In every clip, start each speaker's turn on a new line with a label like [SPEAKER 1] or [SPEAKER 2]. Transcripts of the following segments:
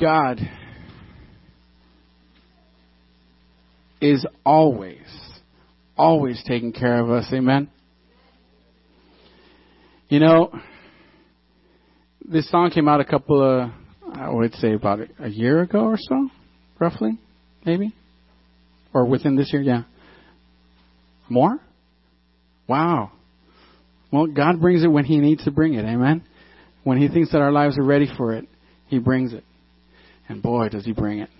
[SPEAKER 1] God is always, always taking care of us. Amen. You know, this song came out a couple of, I would say about a year ago or so, roughly, maybe, or within this year. Yeah. More? Wow. Well, God brings it when He needs to bring it. Amen. When He thinks that our lives are ready for it, He brings it. And boy, does He bring it.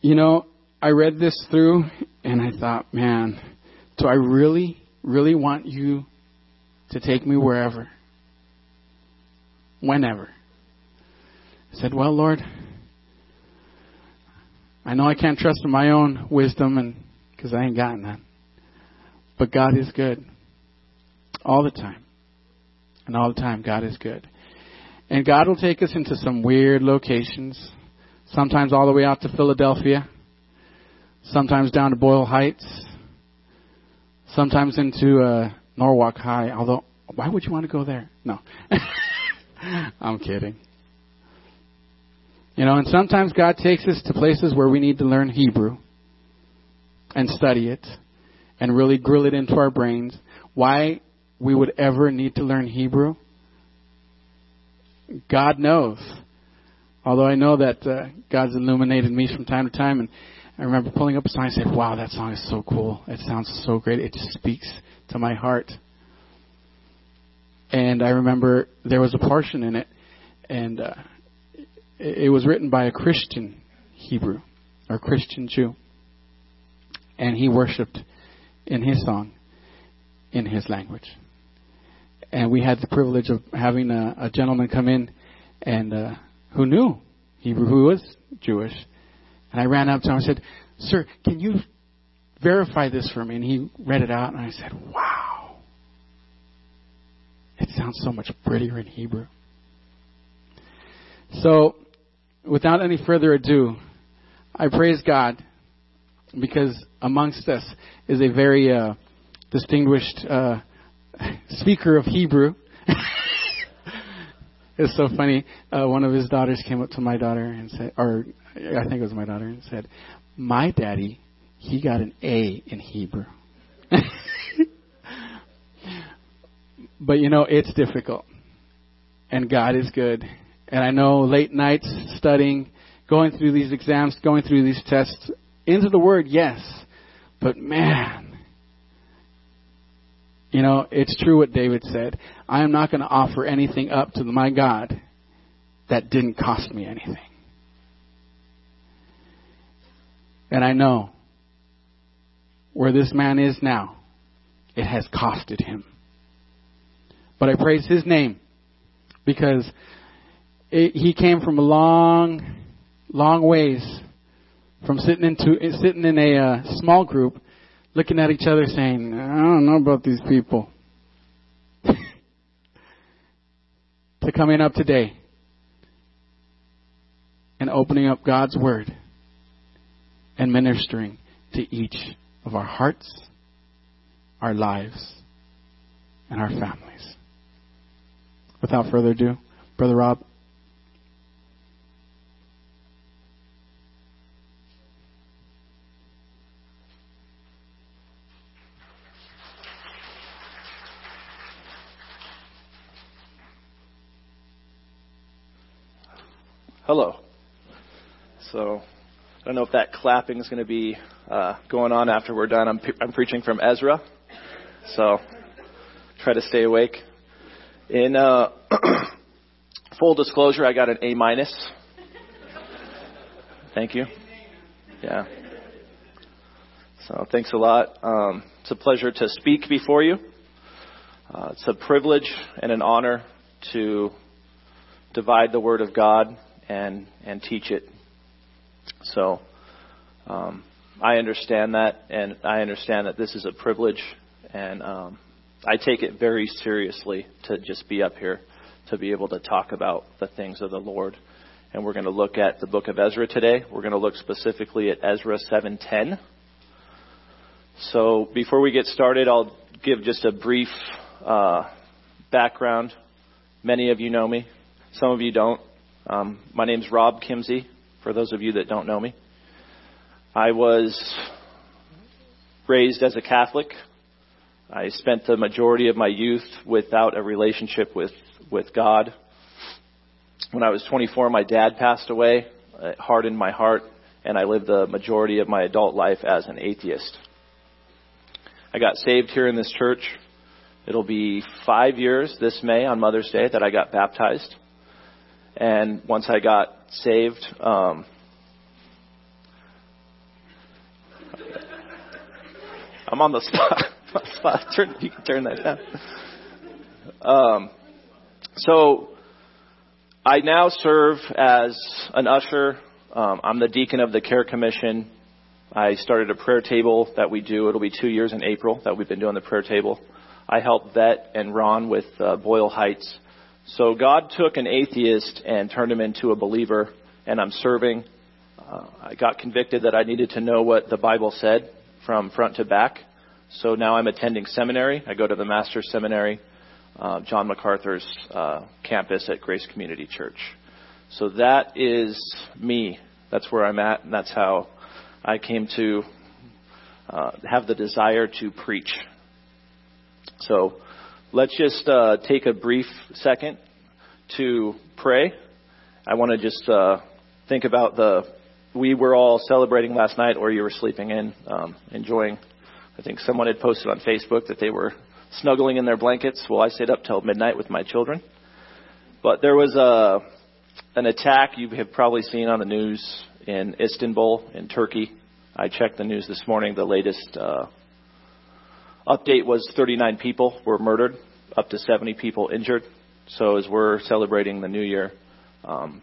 [SPEAKER 1] You know, I read this through and I thought, man, do I really, really want you to take me wherever? Whenever. I said, well, Lord, I know I can't trust in my own wisdom and because I ain't got none. But God is good. All the time. And all the time, God is good. And God will take us into some weird locations. Sometimes all the way out to Philadelphia. Sometimes down to Boyle Heights. Sometimes into uh, Norwalk High. Although, why would you want to go there? No. I'm kidding. You know, and sometimes God takes us to places where we need to learn Hebrew and study it and really grill it into our brains. Why we would ever need to learn Hebrew? God knows. Although I know that uh, God's illuminated me from time to time, and I remember pulling up a song and said, "Wow, that song is so cool! It sounds so great! It just speaks to my heart." And I remember there was a portion in it, and uh, it was written by a Christian Hebrew or Christian Jew, and he worshipped in his song in his language. And we had the privilege of having a, a gentleman come in and uh, who knew Hebrew, who was Jewish. And I ran up to him and said, Sir, can you verify this for me? And he read it out, and I said, Wow. It sounds so much prettier in Hebrew. So, without any further ado, I praise God because amongst us is a very uh, distinguished uh, speaker of Hebrew. it's so funny. Uh, one of his daughters came up to my daughter and said, or I think it was my daughter, and said, "My daddy, he got an A in Hebrew." but you know, it's difficult, and God is good. And I know late nights studying, going through these exams, going through these tests, into the Word, yes, but man, you know, it's true what David said. I am not going to offer anything up to my God that didn't cost me anything. And I know where this man is now, it has costed him. But I praise his name because it, he came from a long, long ways from sitting into sitting in a uh, small group, looking at each other, saying, "I don't know about these people," to coming up today and opening up God's Word and ministering to each of our hearts, our lives, and our families. Without further ado, Brother Rob.
[SPEAKER 2] Hello. So, I don't know if that clapping is going to be uh, going on after we're done. I'm, I'm preaching from Ezra, so try to stay awake. In uh, full disclosure, I got an A minus. Thank you. Yeah. So thanks a lot. Um, it's a pleasure to speak before you. Uh, it's a privilege and an honor to divide the Word of God and and teach it. So um, I understand that, and I understand that this is a privilege, and um, I take it very seriously to just be up here to be able to talk about the things of the Lord. And we're going to look at the book of Ezra today. We're going to look specifically at Ezra 7:10. So before we get started, I'll give just a brief uh, background. Many of you know me. some of you don't. Um, my name's Rob Kimsey, for those of you that don't know me. I was raised as a Catholic. I spent the majority of my youth without a relationship with, with God. When I was 24, my dad passed away. Uh, it hardened my heart, and I lived the majority of my adult life as an atheist. I got saved here in this church. It'll be five years this May on Mother's Day that I got baptized. And once I got saved, um, I'm on the spot. spot. Turn, you can turn that down. Um, so I now serve as an usher. Um, I'm the deacon of the care commission. I started a prayer table that we do. It'll be two years in April that we've been doing the prayer table. I help Vet and Ron with uh, Boyle Heights. So God took an atheist and turned him into a believer, and I'm serving. Uh, I got convicted that I needed to know what the Bible said from front to back. So now I'm attending seminary. I go to the Master's Seminary, uh, John MacArthur's uh, campus at Grace Community Church. So that is me. That's where I'm at, and that's how I came to uh, have the desire to preach. So let's just uh, take a brief second to pray. I want to just uh, think about the. We were all celebrating last night, or you were sleeping in, um, enjoying. I think someone had posted on Facebook that they were snuggling in their blankets. Well, I stayed up till midnight with my children. But there was a an attack you have probably seen on the news in Istanbul, in Turkey. I checked the news this morning. The latest uh, update was 39 people were murdered, up to 70 people injured. So as we're celebrating the new year, um,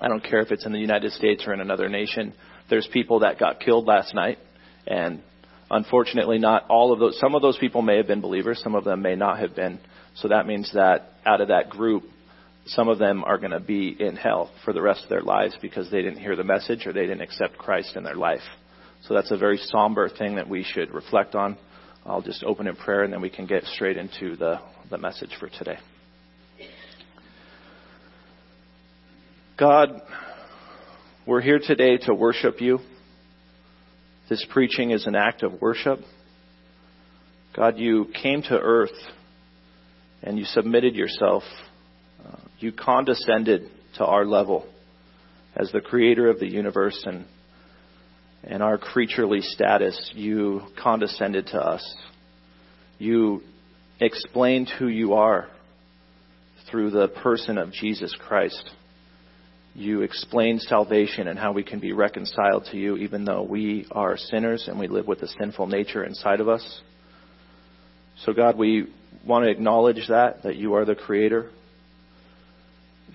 [SPEAKER 2] I don't care if it's in the United States or in another nation. There's people that got killed last night, and unfortunately, not all of those. Some of those people may have been believers. Some of them may not have been. So that means that out of that group, some of them are going to be in hell for the rest of their lives because they didn't hear the message or they didn't accept Christ in their life. So that's a very somber thing that we should reflect on. I'll just open in prayer and then we can get straight into the, the message for today. God, we're here today to worship you. This preaching is an act of worship. God, you came to earth and you submitted yourself. Uh, you condescended to our level as the creator of the universe and, and our creaturely status. You condescended to us. You explained who you are through the person of Jesus Christ you explained salvation and how we can be reconciled to you, even though we are sinners and we live with a sinful nature inside of us. So, God, we want to acknowledge that, that you are the Creator.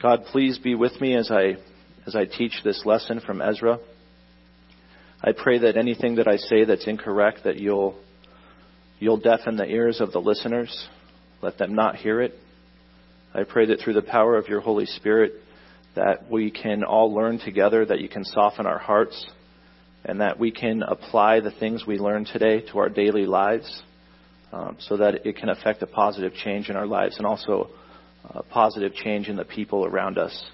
[SPEAKER 2] God, please be with me as I, as I teach this lesson from Ezra. I pray that anything that I say that's incorrect, that you'll, you'll deafen the ears of the listeners. Let them not hear it. I pray that through the power of your Holy Spirit, that we can all learn together, that you can soften our hearts, and that we can apply the things we learn today to our daily lives um, so that it can affect a positive change in our lives and also a positive change in the people around us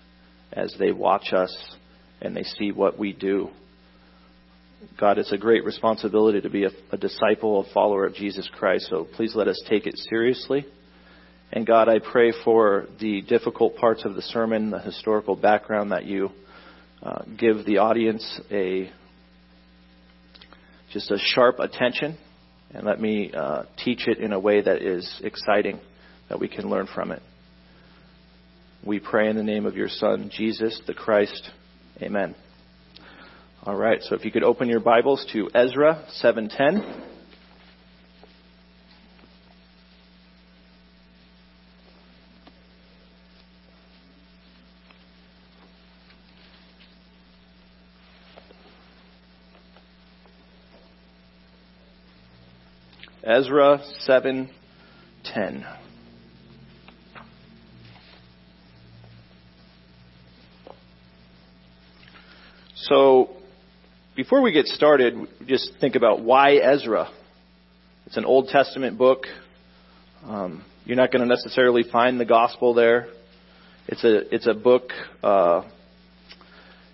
[SPEAKER 2] as they watch us and they see what we do. God, it's a great responsibility to be a, a disciple, a follower of Jesus Christ, so please let us take it seriously. And God, I pray for the difficult parts of the sermon, the historical background that you uh, give the audience a just a sharp attention, and let me uh, teach it in a way that is exciting, that we can learn from it. We pray in the name of your Son, Jesus the Christ. Amen. All right, so if you could open your Bibles to Ezra 710. Ezra 7:10. So, before we get started, just think about why Ezra. It's an Old Testament book. Um, you're not going to necessarily find the gospel there. It's a it's a book. Uh,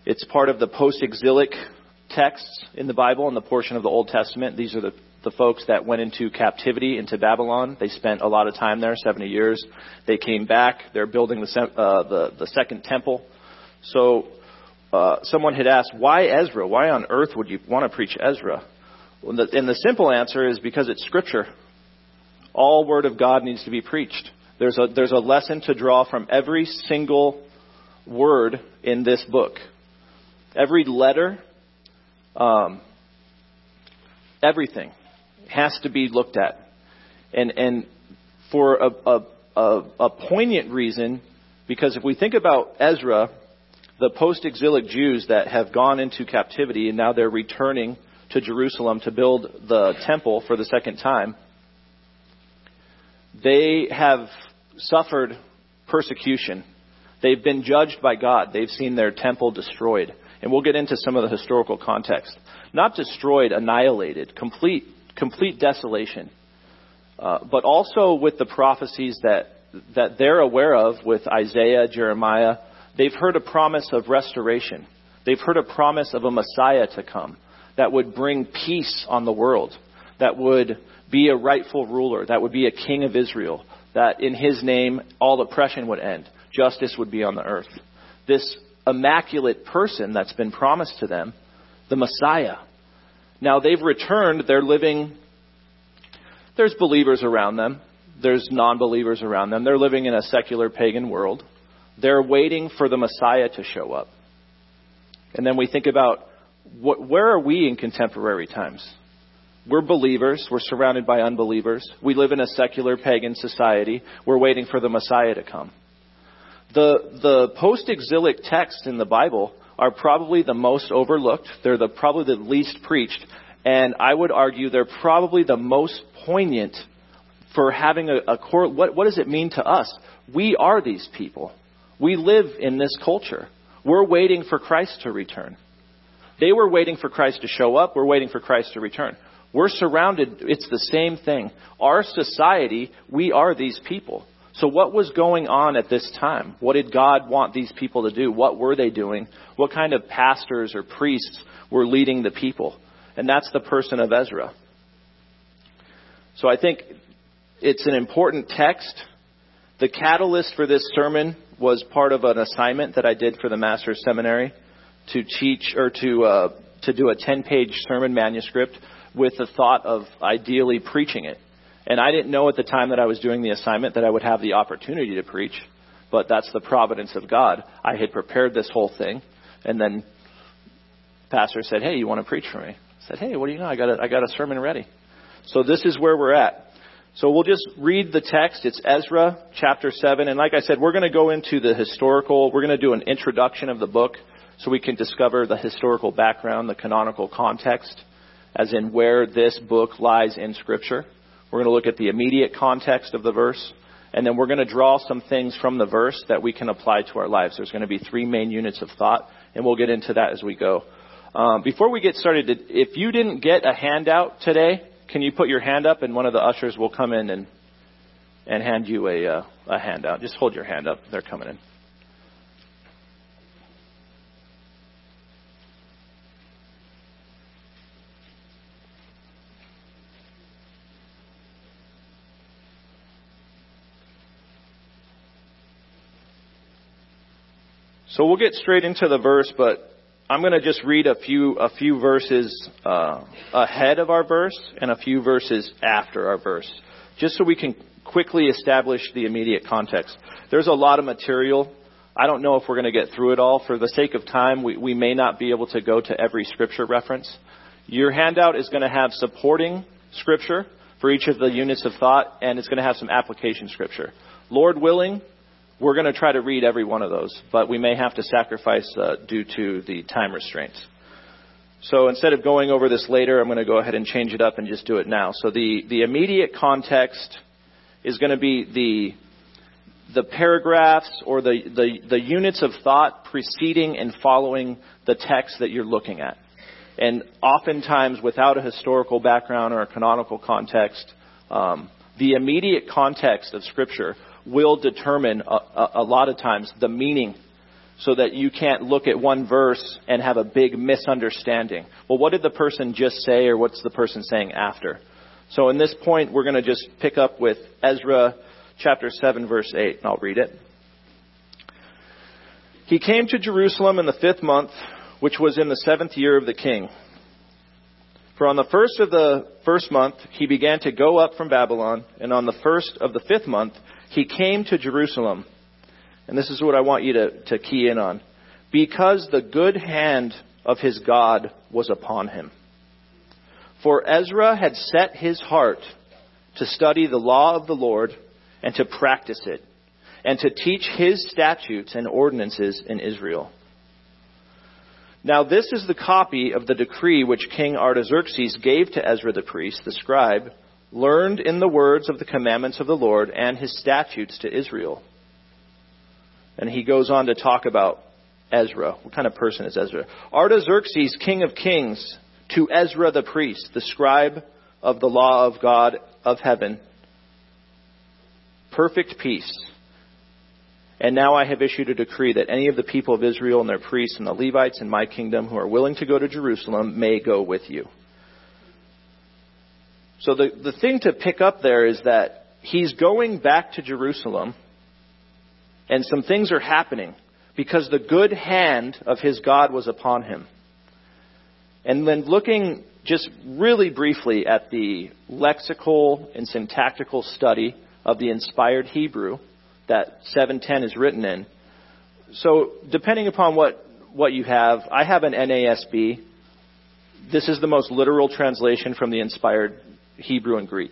[SPEAKER 2] it's part of the post-exilic texts in the Bible and the portion of the Old Testament. These are the the folks that went into captivity into Babylon. They spent a lot of time there, 70 years. They came back. They're building the uh, the, the second temple. So uh, someone had asked, why Ezra? Why on earth would you want to preach Ezra? Well, the, and the simple answer is because it's Scripture. All Word of God needs to be preached. There's a, there's a lesson to draw from every single word in this book. Every letter, um, everything has to be looked at. And, and for a, a, a, a poignant reason, because if we think about Ezra, the post exilic Jews that have gone into captivity and now they're returning to Jerusalem to build the temple for the second time, they have suffered persecution. They've been judged by God. They've seen their temple destroyed. And we'll get into some of the historical context. Not destroyed, annihilated, complete, complete desolation. Uh, but also with the prophecies that, that they're aware of with Isaiah, Jeremiah. They've heard a promise of restoration. They've heard a promise of a Messiah to come that would bring peace on the world, that would be a rightful ruler, that would be a king of Israel, that in his name all oppression would end, justice would be on the earth. This immaculate person that's been promised to them, the Messiah. Now they've returned, they're living, there's believers around them, there's non believers around them, they're living in a secular pagan world. They're waiting for the Messiah to show up. And then we think about what, where are we in contemporary times? We're believers. We're surrounded by unbelievers. We live in a secular pagan society. We're waiting for the Messiah to come. The, the post exilic texts in the Bible are probably the most overlooked. They're the, probably the least preached. And I would argue they're probably the most poignant for having a, a core. What, what does it mean to us? We are these people. We live in this culture. We're waiting for Christ to return. They were waiting for Christ to show up. We're waiting for Christ to return. We're surrounded. It's the same thing. Our society, we are these people. So what was going on at this time? What did God want these people to do? What were they doing? What kind of pastors or priests were leading the people? And that's the person of Ezra. So I think it's an important text. The catalyst for this sermon was part of an assignment that I did for the Master's Seminary to teach or to uh, to do a 10-page sermon manuscript with the thought of ideally preaching it. And I didn't know at the time that I was doing the assignment that I would have the opportunity to preach, but that's the providence of God. I had prepared this whole thing, and then pastor said, "Hey, you want to preach for me?" I said, "Hey, what do you know? I got a, I got a sermon ready." So this is where we're at. So we'll just read the text. It's Ezra chapter 7. And like I said, we're going to go into the historical, we're going to do an introduction of the book so we can discover the historical background, the canonical context as in where this book lies in Scripture. We're going to look at the immediate context of the verse, and then we're going to draw some things from the verse that we can apply to our lives. There's going to be three main units of thought, and we'll get into that as we go. Um, before we get started, if you didn't get a handout today, can you put your hand up, and one of the ushers will come in and and hand you a uh, a handout. Just hold your hand up; they're coming in. So we'll get straight into the verse, but I'm going to just read a few a few verses uh, ahead of our verse and a few verses after our verse, just so we can quickly establish the immediate context. There's a lot of material. I don't know if we're going to get through it all. For the sake of time, we, we may not be able to go to every scripture reference. Your handout is going to have supporting scripture for each of the units of thought, and it's going to have some application scripture. Lord willing, we're going to try to read every one of those, but we may have to sacrifice uh, due to the time restraints. So instead of going over this later, I'm going to go ahead and change it up and just do it now. So the, the immediate context is going to be the the paragraphs or the, the, the units of thought preceding and following the text that you're looking at. And oftentimes, without a historical background or a canonical context, um, the immediate context of Scripture will determine a, a, a lot of times the meaning so that you can't look at one verse and have a big misunderstanding. Well, what did the person just say or what's the person saying after? So in this point, we're going to just pick up with Ezra chapter 7 verse 8, and I'll read it. He came to Jerusalem in the fifth month, which was in the seventh year of the king. For on the first of the first month he began to go up from Babylon, and on the first of the fifth month he came to Jerusalem. And this is what I want you to, to key in on. Because the good hand of his God was upon him. For Ezra had set his heart to study the law of the Lord and to practice it, and to teach his statutes and ordinances in Israel. Now, this is the copy of the decree which King Artaxerxes gave to Ezra the priest, the scribe, learned in the words of the commandments of the Lord and his statutes to Israel. And he goes on to talk about Ezra. What kind of person is Ezra? Artaxerxes, king of kings, to Ezra the priest, the scribe of the law of God of heaven. Perfect peace. And now I have issued a decree that any of the people of Israel and their priests and the Levites in my kingdom who are willing to go to Jerusalem may go with you. So the, the thing to pick up there is that he's going back to Jerusalem and some things are happening because the good hand of his God was upon him. And then looking just really briefly at the lexical and syntactical study of the inspired Hebrew that 710 is written in. So depending upon what, what you have, I have an NASB. This is the most literal translation from the inspired Hebrew and Greek.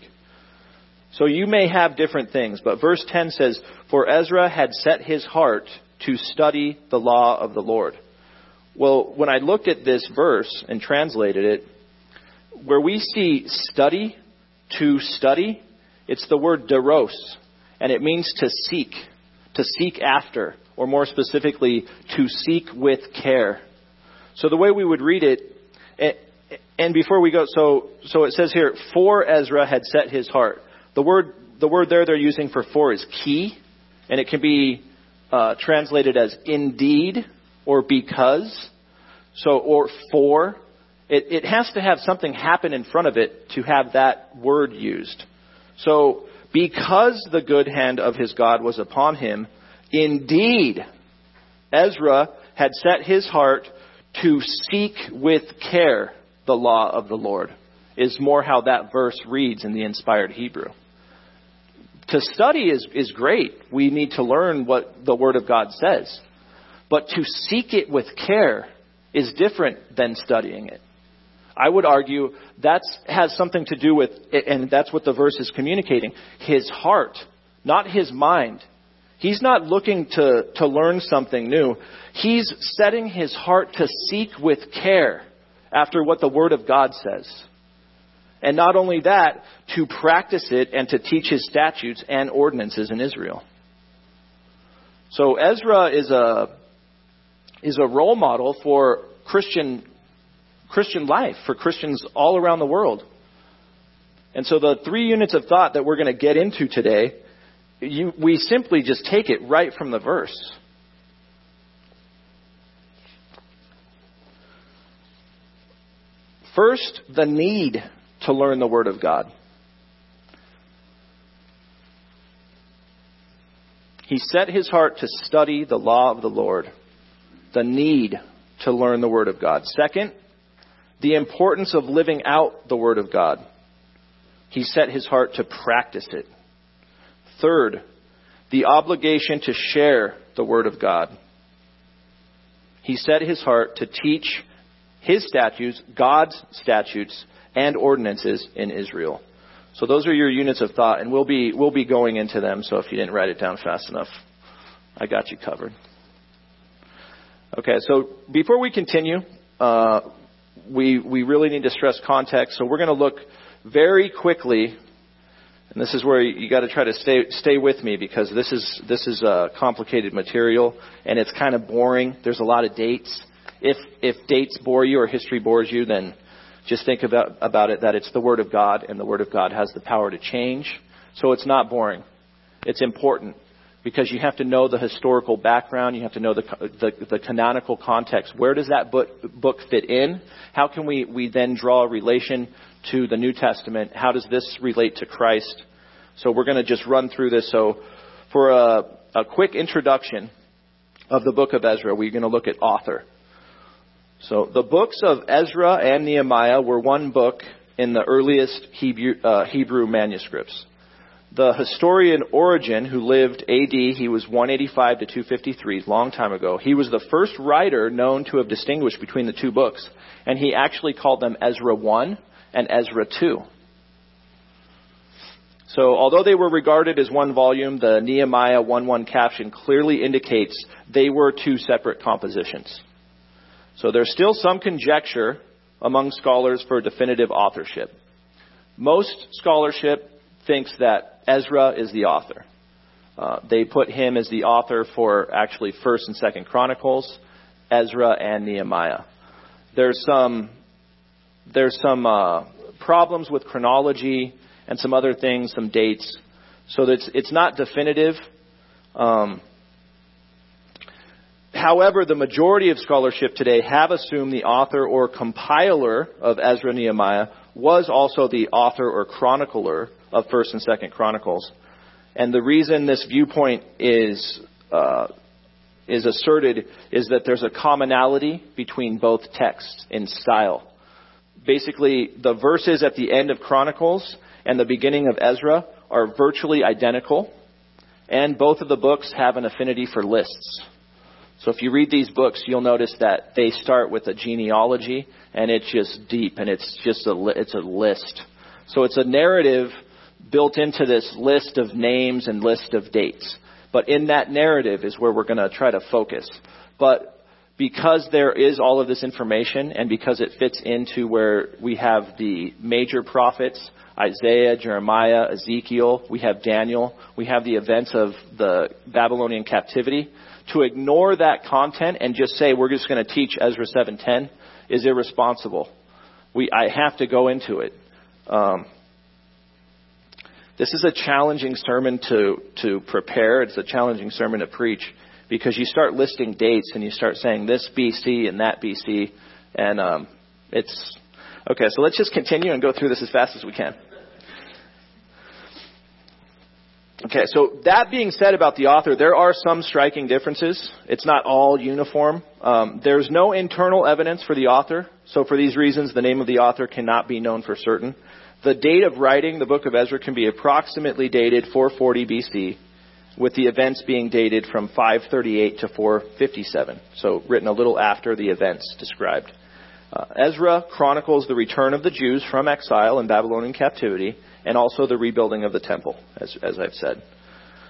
[SPEAKER 2] So you may have different things, but verse 10 says, For Ezra had set his heart to study the law of the Lord. Well, when I looked at this verse and translated it, where we see study to study, it's the word deros, and it means to seek, to seek after, or more specifically, to seek with care. So the way we would read it, eh, and before we go, so, so it says here, for Ezra had set his heart. The word, the word there they're using for for is key, and it can be uh, translated as indeed or because. So, or for. It, it has to have something happen in front of it to have that word used. So, because the good hand of his God was upon him, indeed, Ezra had set his heart to seek with care the law of the Lord, is more how that verse reads in the inspired Hebrew to study is, is great. We need to learn what the Word of God says. But to seek it with care is different than studying it. I would argue that has something to do with, and that's what the verse is communicating, his heart, not his mind. He's not looking to, to learn something new. He's setting his heart to seek with care after what the Word of God says. And not only that, to practice it and to teach his statutes and ordinances in Israel. So Ezra is a, is a role model for Christian, Christian life, for Christians all around the world. And so the three units of thought that we're going to get into today, you, we simply just take it right from the verse. First, the need to learn the Word of God. He set his heart to study the law of the Lord, the need to learn the Word of God. Second, the importance of living out the Word of God. He set his heart to practice it. Third, the obligation to share the Word of God. He set his heart to teach his statutes, God's statutes, and ordinances in Israel. So those are your units of thought, and we'll be we'll be going into them. So if you didn't write it down fast enough, I got you covered. Okay, so before we continue, uh, we we really need to stress context. So we're going to look very quickly, and this is where you got to try to stay stay with me because this is this is a complicated material and it's kind of boring. There's a lot of dates. If if dates bore you or history bores you, then just think about, about it that it's the Word of God, and the Word of God has the power to change. So it's not boring. It's important. because you have to know the historical background, you have to know the, the, the canonical context. Where does that book, book fit in? How can we, we then draw a relation to the New Testament? How does this relate to Christ? So we're going to just run through this. So for a, a quick introduction of the book of Ezra, we're going to look at author. So the books of Ezra and Nehemiah were one book in the earliest Hebrew, uh, Hebrew manuscripts the historian Origen, who lived AD, he was 185 to 253, long time ago. He was the first writer known to have distinguished between the two books, and he actually called them Ezra 1 and Ezra 2. So, although they were regarded as one volume, the Nehemiah 1:1 caption clearly indicates they were two separate compositions. So, there's still some conjecture among scholars for definitive authorship. Most scholarship thinks that Ezra is the author. Uh, they put him as the author for actually First and Second Chronicles, Ezra, and Nehemiah. There's some there's some uh, problems with chronology and some other things, some dates, so it's, it's not definitive. Um, however, the majority of scholarship today have assumed the author or compiler of Ezra Nehemiah was also the author or chronicler of First and Second Chronicles. And the reason this viewpoint is uh, is asserted is that there's a commonality between both texts in style. Basically, the verses at the end of Chronicles and the beginning of Ezra are virtually identical, and both of the books have an affinity for lists. So if you read these books, you'll notice that they start with a genealogy, and it's just deep, and it's just a it's a list. So it's a narrative built into this list of names and list of dates. But in that narrative is where we're going to try to focus. But because there is all of this information and because it fits into where we have the major prophets, Isaiah, Jeremiah, Ezekiel, we have Daniel, we have the events of the Babylonian captivity, to ignore that content and just say we're just going to teach Ezra 7:10 is irresponsible. We I have to go into it. Um, this is a challenging sermon to, to prepare. It's a challenging sermon to preach because you start listing dates and you start saying this BC and that BC, and um, it's okay. So let's just continue and go through this as fast as we can. Okay, so that being said about the author, there are some striking differences. It's not all uniform. Um, there's no internal evidence for the author, so for these reasons, the name of the author cannot be known for certain. The date of writing the book of Ezra can be approximately dated 440 BC, with the events being dated from 538 to 457, so written a little after the events described. Uh, Ezra chronicles the return of the Jews from exile and Babylonian captivity, and also the rebuilding of the temple, as, as I've said.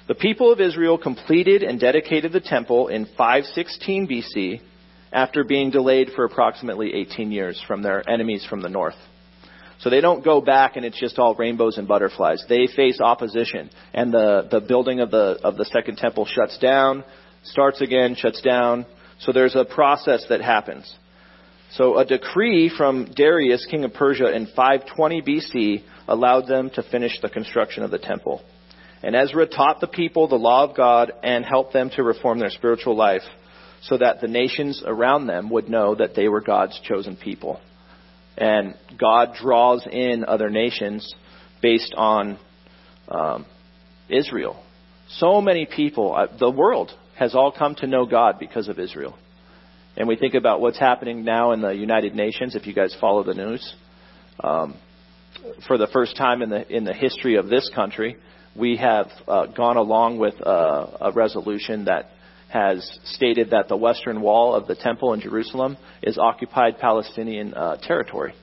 [SPEAKER 2] The people of Israel completed and dedicated the temple in 516 BC after being delayed for approximately 18 years from their enemies from the north. So they don't go back and it's just all rainbows and butterflies. They face opposition, and the the building of the of the second temple shuts down, starts again, shuts down. So there's a process that happens. So a decree from Darius, king of Persia, in 520 BC allowed them to finish the construction of the temple. And Ezra taught the people the law of God and helped them to reform their spiritual life so that the nations around them would know that they were God's chosen people and God draws in other nations based on um, Israel. So many people, uh, the world has all come to know God because of Israel. And we think about what's happening now in the United Nations. If you guys follow the news, um, for the first time in the in the history of this country, we have uh, gone along with uh, a resolution that has stated that the western wall of the temple in Jerusalem is occupied Palestinian uh, territory.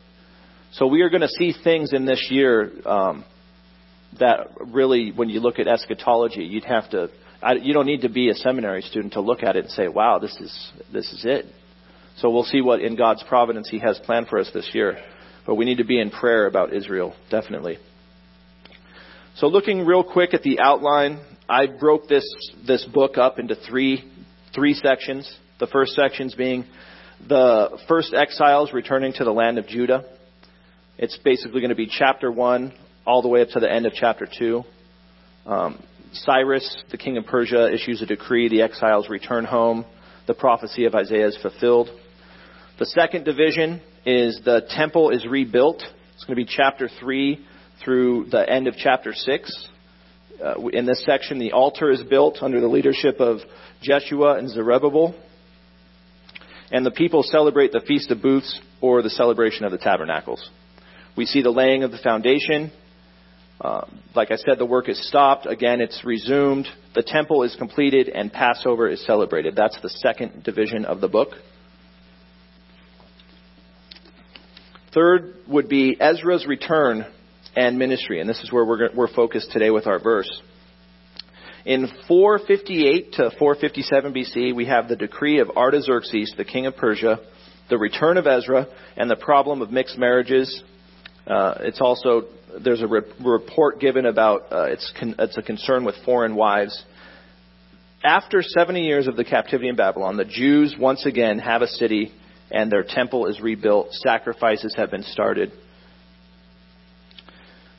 [SPEAKER 2] So we are going to see things in this year um, that really, when you look at eschatology, you'd have to. I, you don't need to be a seminary student to look at it and say, "Wow, this is this is it." So we'll see what in God's providence He has planned for us this year. But we need to be in prayer about Israel, definitely. So looking real quick at the outline, I broke this, this book up into three, three sections. The first sections being the first exiles returning to the land of Judah. It's basically going to be chapter 1 all the way up to the end of chapter 2. Um, Cyrus, the king of Persia, issues a decree. The exiles return home. The prophecy of Isaiah is fulfilled. The second division is the temple is rebuilt. It's going to be chapter 3 through the end of chapter 6. Uh, in this section, the altar is built under the leadership of Jeshua and Zerubbabel. And the people celebrate the Feast of Booths or the celebration of the tabernacles. We see the laying of the foundation. Uh, like I said, the work is stopped. Again, it's resumed. The temple is completed and Passover is celebrated. That's the second division of the book. Third would be Ezra's return and ministry, and this is where we're, we're focused today with our verse. In 458 to 457 BC, we have the decree of Artaxerxes, the king of Persia, the return of Ezra, and the problem of mixed marriages. Uh, it's also there's a re- report given about uh, it's con- it's a concern with foreign wives. After 70 years of the captivity in Babylon, the Jews once again have a city and their temple is rebuilt. Sacrifices have been started.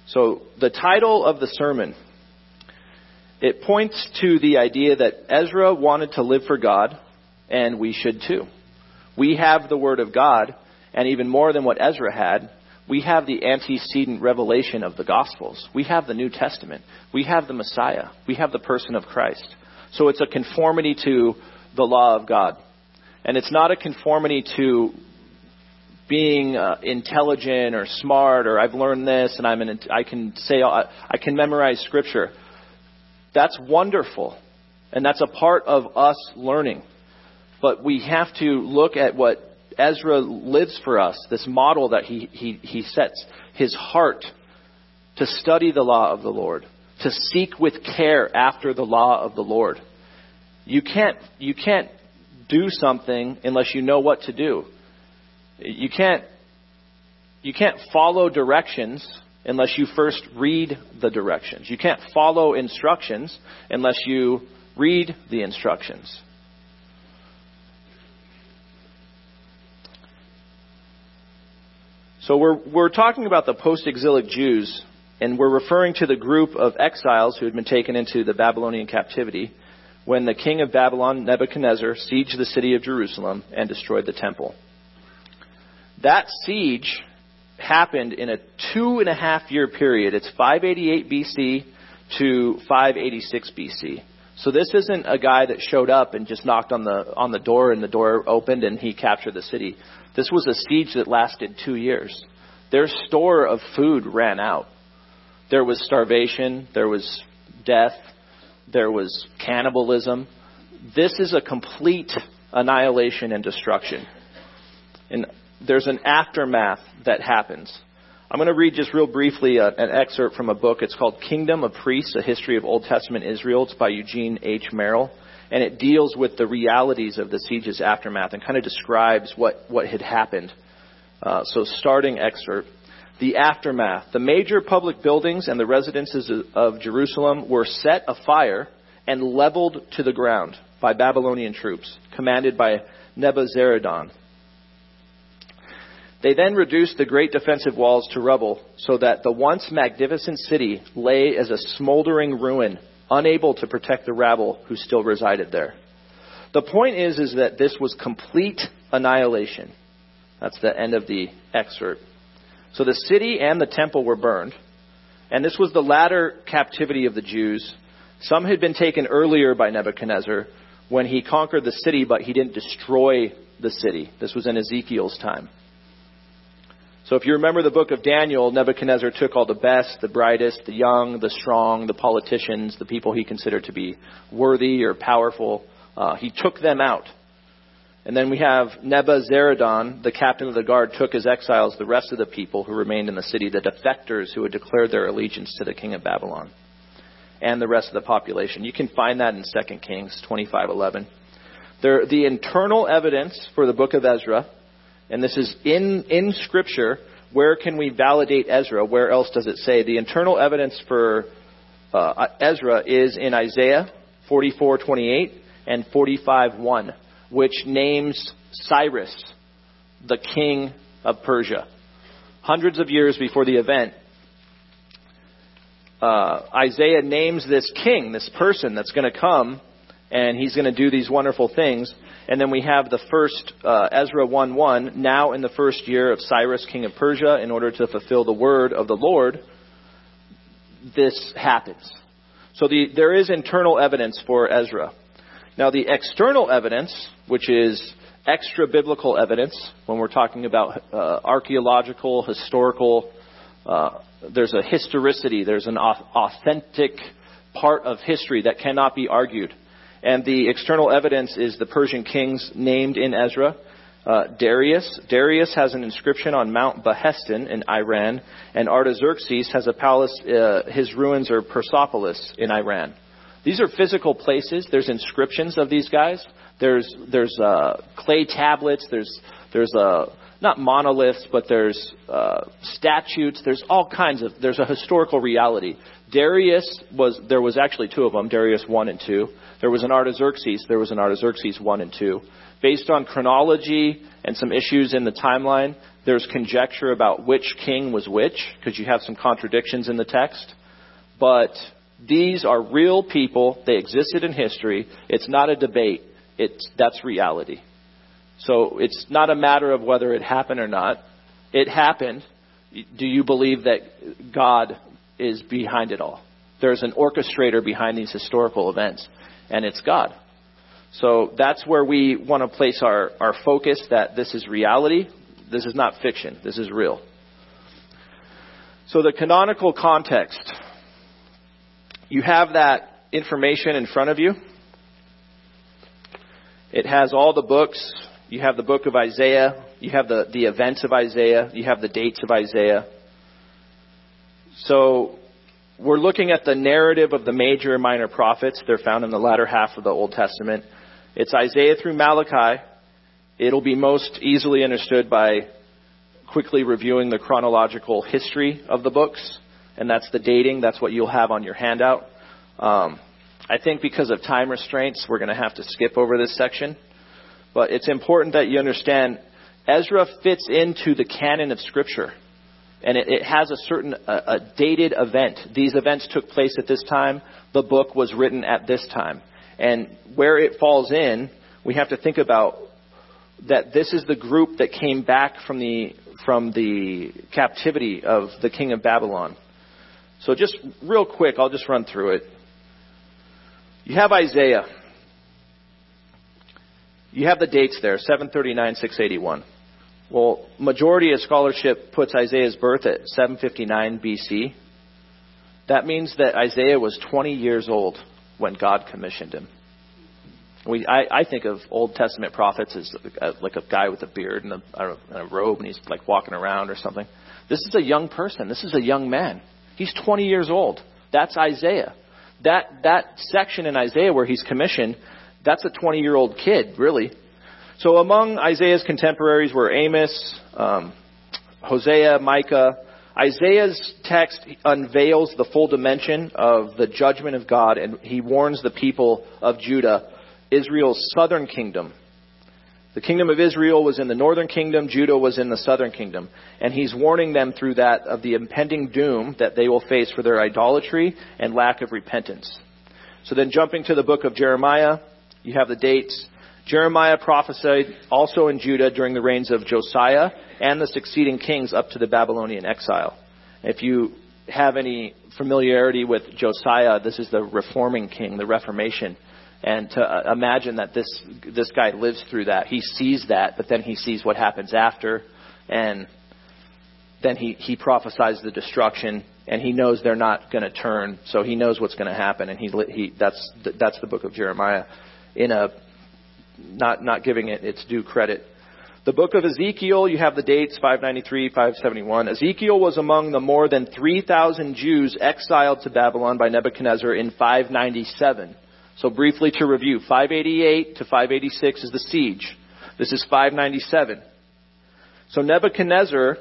[SPEAKER 2] So the title of the sermon it points to the idea that Ezra wanted to live for God, and we should too. We have the Word of God, and even more than what Ezra had, we have the antecedent revelation of the Gospels. We have the New Testament. We have the Messiah. We have the person of Christ. So it's a conformity to the law of God. And it's not a conformity to being uh, intelligent or smart or I've learned this and I'm an, I can say I can memorize scripture. That's wonderful. And that's a part of us learning. But we have to look at what Ezra lives for us, this model that he, he, he sets, his heart to study the law of the Lord, to seek with care after the law of the Lord. You can't, you can't do something unless you know what to do. You can't, you can't follow directions unless you first read the directions. You can't follow instructions unless you read the instructions. So we're, we're talking about the post-exilic Jews, and we're referring to the group of exiles who had been taken into the Babylonian captivity when the king of Babylon, Nebuchadnezzar, sieged the city of Jerusalem and destroyed the temple. That siege happened in a two and a half year period. It's 588 BC to 586 BC. So this isn't a guy that showed up and just knocked on the on the door and the door opened and he captured the city. This was a siege that lasted two years. Their store of food ran out. There was starvation, there was death, there was cannibalism. This is a complete annihilation and destruction. And there's an aftermath that happens. I'm going to read just real briefly a, an excerpt from a book. It's called Kingdom of Priests, A History of Old Testament Israel. It's by Eugene H. Merrill and it deals with the realities of the siege's aftermath and kind of describes what, what had happened. Uh, so, starting excerpt. The aftermath. The major public buildings and the residences of Jerusalem were set afire and leveled to the ground by Babylonian troops, commanded by Nebuzaradan. They then reduced the great defensive walls to rubble, so that the once magnificent city lay as a smoldering ruin unable to protect the rabble who still resided there. The point is, is that this was complete annihilation. That's the end of the excerpt. So the city and the temple were burned, and this was the latter captivity of the Jews. Some had been taken earlier by Nebuchadnezzar when he conquered the city, but he didn't destroy the city. This was in Ezekiel's time. So if you remember the book of Daniel, Nebuchadnezzar took all the best, the brightest, the young, the strong, the politicians, the people he considered to be worthy or powerful. Uh, he took them out. And then we have Nebuzaradan, the captain of the guard, took as exiles the rest of the people who remained in the city, the defectors who had declared their allegiance to the king of Babylon, and the rest of the population. You can find that in 2 Kings 25:11. There, the internal evidence for the book of Ezra and this is in, in Scripture. Where can we validate Ezra? Where else does it say? The internal evidence for uh, Ezra is in Isaiah 44:28 and 45:1, which names Cyrus, the king of Persia. Hundreds of years before the event, uh, Isaiah names this king, this person that's going to come, and he's going to do these wonderful things. And then we have the first uh, Ezra 1:1. Now in the first year of Cyrus, king of Persia, in order to fulfill the word of the Lord, this happens. So the, there is internal evidence for Ezra. Now the external evidence, which is extra biblical evidence, when we're talking about uh, archaeological, historical, uh, there's a historicity, there's an authentic part of history that cannot be argued. And the external evidence is the Persian kings named in Ezra. Uh, Darius. Darius has an inscription on Mount Behistun in Iran, and Artaxerxes has a palace. Uh, his ruins are Persepolis in Iran. These are physical places. There's inscriptions of these guys. There's there's uh, clay tablets. There's there's uh, not monoliths, but there's uh, statutes. There's all kinds of. There's a historical reality. Darius was there was actually two of them. Darius one and two. There was an Artaxerxes. There was an Artaxerxes one and two based on chronology and some issues in the timeline, there's conjecture about which king was which, because you have some contradictions in the text. But these are real people. They existed in history. It's not a debate. It's, that's reality. So it's not a matter of whether it happened or not. It happened. Do you believe that God is behind it all? There's an orchestrator behind these historical events, and it's God. So that's where we want to place our, our focus that this is reality. This is not fiction. This is real. So the canonical context. You have that information in front of you. It has all the books. You have the book of Isaiah. You have the, the events of Isaiah. You have the dates of Isaiah. So we're looking at the narrative of the major and minor prophets. They're found in the latter half of the Old Testament. It's Isaiah through Malachi. It'll be most easily understood by quickly reviewing the chronological history of the books, and that's the dating. That's what you'll have on your handout. Um, I think because of time restraints, we're going to have to skip over this section. But it's important that you understand Ezra fits into the canon of Scripture. And it, it has a certain a, a dated event. These events took place at this time. The book was written at this time. And where it falls in, we have to think about that this is the group that came back from the from the captivity of the king of Babylon. So just real quick, I'll just run through it. You have Isaiah. You have the dates there, 739, 681. Well, majority of scholarship puts Isaiah's birth at 759 BC. That means that Isaiah was 20 years old when God commissioned him. We, I, I think of Old Testament prophets as a, like a guy with a beard and a, and a robe, and he's like walking around or something. This is a young person. This is a young man. He's 20 years old. That's Isaiah. That that section in Isaiah where he's commissioned, that's a 20 year old kid, really. So among Isaiah's contemporaries were Amos, um, Hosea, Micah, Isaiah's text unveils the full dimension of the judgment of God, and he warns the people of Judah, Israel's southern kingdom. The kingdom of Israel was in the northern kingdom, Judah was in the southern kingdom. And he's warning them through that of the impending doom that they will face for their idolatry and lack of repentance. So then jumping to the book of Jeremiah, you have the dates. Jeremiah prophesied also in Judah during the reigns of Josiah and the succeeding kings up to the Babylonian exile. If you have any familiarity with Josiah, this is the reforming king, the Reformation. And to uh, imagine that this this guy lives through that, he sees that, but then he sees what happens after, and then he he prophesies the destruction, and he knows they're not going to turn, so he knows what's going to happen, and he he that's that's the book of Jeremiah, in a not not giving it its due credit. The book of Ezekiel, you have the dates 593, 571. Ezekiel was among the more than 3,000 Jews exiled to Babylon by Nebuchadnezzar in 597. So briefly to review, 588 to 586 is the siege. This is 597. So Nebuchadnezzar,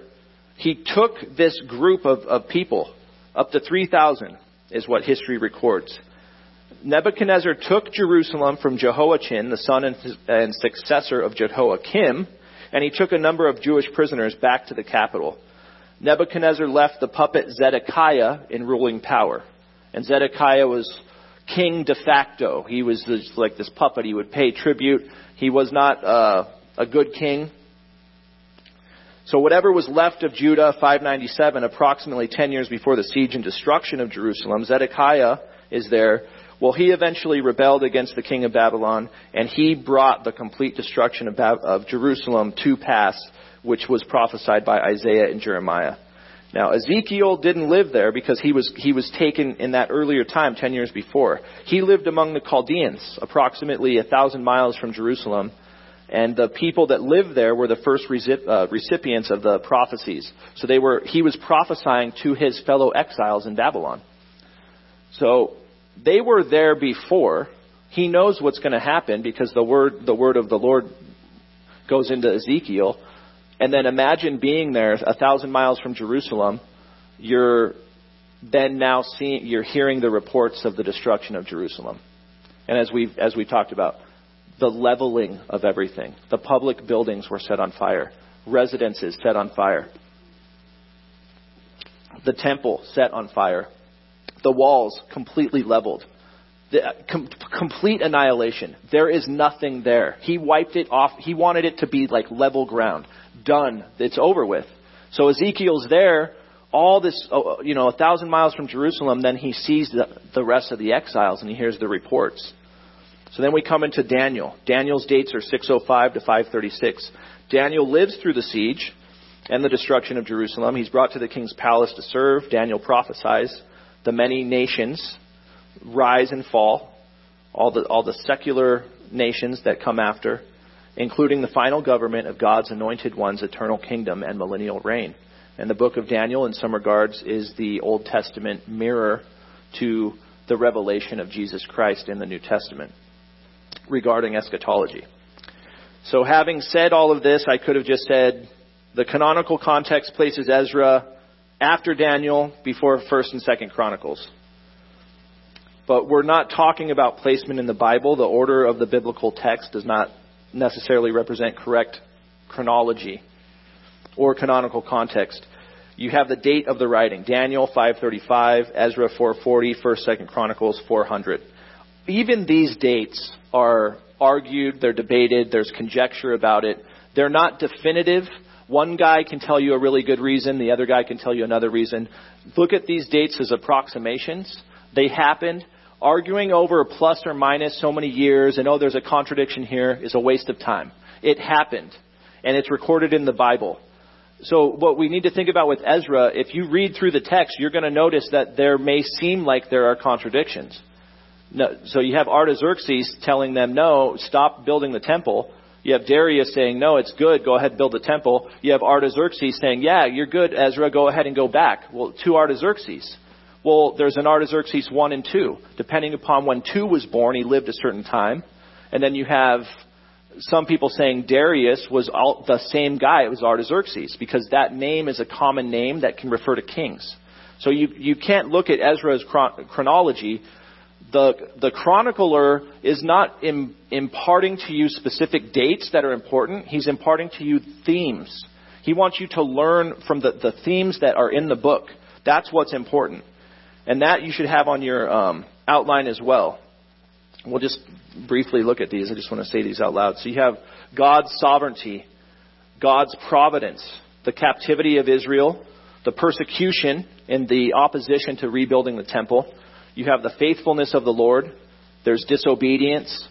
[SPEAKER 2] he took this group of, of people, up to 3,000 is what history records. Nebuchadnezzar took Jerusalem from Jehoiachin, the son and, and successor of Jehoiakim, and he took a number of Jewish prisoners back to the capital. Nebuchadnezzar left the puppet Zedekiah in ruling power. And Zedekiah was king de facto. He was this, like this puppet. He would pay tribute. He was not uh, a good king. So whatever was left of Judah, 597, approximately 10 years before the siege and destruction of Jerusalem, Zedekiah is there. Well, he eventually rebelled against the king of Babylon, and he brought the complete destruction of, of Jerusalem to pass, which was prophesied by Isaiah and Jeremiah. Now, Ezekiel didn't live there because he was, he was taken in that earlier time, 10 years before. He lived among the Chaldeans, approximately a thousand miles from Jerusalem, and the people that lived there were the first uh, recipients of the prophecies. So they were, he was prophesying to his fellow exiles in Babylon. So they were there before. He knows what's going to happen because the word, the word of the Lord goes into Ezekiel. And then imagine being there a thousand miles from Jerusalem. You're then now seeing, you're hearing the reports of the destruction of Jerusalem. And as we've, as we talked about, the leveling of everything. The public buildings were set on fire, residences set on fire, the temple set on fire, the walls completely leveled. The, com- complete annihilation. There is nothing there. He wiped it off. He wanted it to be like level ground. Done. It's over with. So Ezekiel's there, all this, uh, you know, a thousand miles from Jerusalem. Then he sees the, the rest of the exiles and he hears the reports. So then we come into Daniel. Daniel's dates are 605 to 536. Daniel lives through the siege and the destruction of Jerusalem. He's brought to the king's palace to serve. Daniel prophesies the many nations rise and fall, all the, all the secular nations that come after, including the final government of God's anointed one's eternal kingdom and millennial reign. And the book of Daniel, in some regards, is the Old Testament mirror to the revelation of Jesus Christ in the New Testament regarding eschatology. So, having said all of this, I could have just said the canonical context places Ezra after Daniel, before 1st and 2nd Chronicles. But we're not talking about placement in the Bible. The order of the biblical text does not necessarily represent correct chronology or canonical context. You have the date of the writing, Daniel 535, Ezra 440, 1st, 2nd Chronicles 400 even these dates are argued, they're debated, there's conjecture about it. They're not definitive. One guy can tell you a really good reason, the other guy can tell you another reason. Look at these dates as approximations. They happened. Arguing over a plus or minus so many years and oh, there's a contradiction here is a waste of time. It happened. And it's recorded in the Bible. So what we need to think about with Ezra, if you read through the text, you're going to notice that there may seem like there are contradictions. No, so you have Artaxerxes telling them, no, stop building the temple. You have Darius saying, no, it's good, go ahead and build the temple. You have Artaxerxes saying, yeah, you're good, Ezra, go ahead and go back. Well, to Artaxerxes. Well, there's an Artaxerxes 1 and 2. Depending upon when 2 was born, he lived a certain time. And then you have some people saying Darius was all, the same guy. It was Artaxerxes because that name is a common name that can refer to kings. So you, you can't look at Ezra's chronology the, the chronicler is not Im, imparting to you specific dates that are important. He's imparting to you themes. He wants you to learn from the, the themes that are in the book. That's what's important. And that you should have on your um, outline as well. We'll just briefly look at these. I just want to say these out loud. So you have God's sovereignty, God's providence, the captivity of Israel, the persecution and the opposition to rebuilding the temple, you have the faithfulness of the Lord. There's disobedience.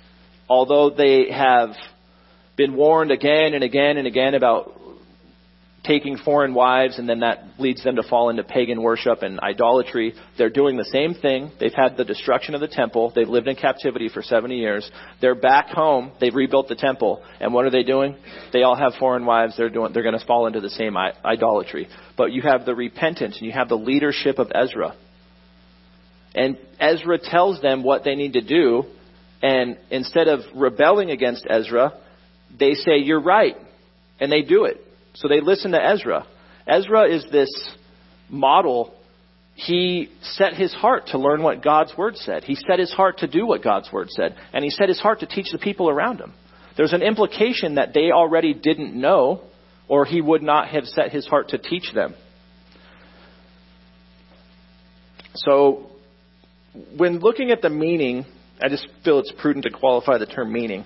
[SPEAKER 2] Although they have been warned again and again and again about taking foreign wives, and then that leads them to fall into pagan worship and idolatry. They're doing the same thing. They've had the destruction of the temple. They've lived in captivity for 70 years. They're back home. They've rebuilt the temple. And what are they doing? They all have foreign wives. They're doing, they're going to fall into the same idolatry. But you have the repentance and you have the leadership of Ezra. And Ezra tells them what they need to do. And instead of rebelling against Ezra, they say, You're right. And they do it. So they listen to Ezra. Ezra is this model. He set his heart to learn what God's word said. He set his heart to do what God's word said. And he set his heart to teach the people around him. There's an implication that they already didn't know, or he would not have set his heart to teach them. So, when looking at the meaning, I just feel it's prudent to qualify the term meaning.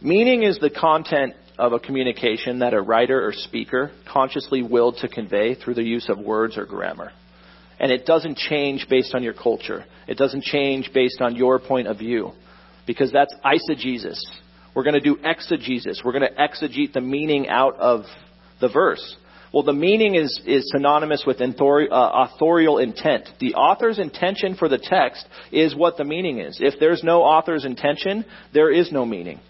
[SPEAKER 2] Meaning is the content of a communication that a writer or speaker consciously willed to convey through the use of words or grammar. And it doesn't change based on your culture. It doesn't change based on your point of view. Because that's eisegesis. We're going to do exegesis. We're going to exegete the meaning out of the verse. Well, the meaning is, is synonymous with uh, authorial intent. The author's intention for the text is what the meaning is. If there's no author's intention, there is no meaning.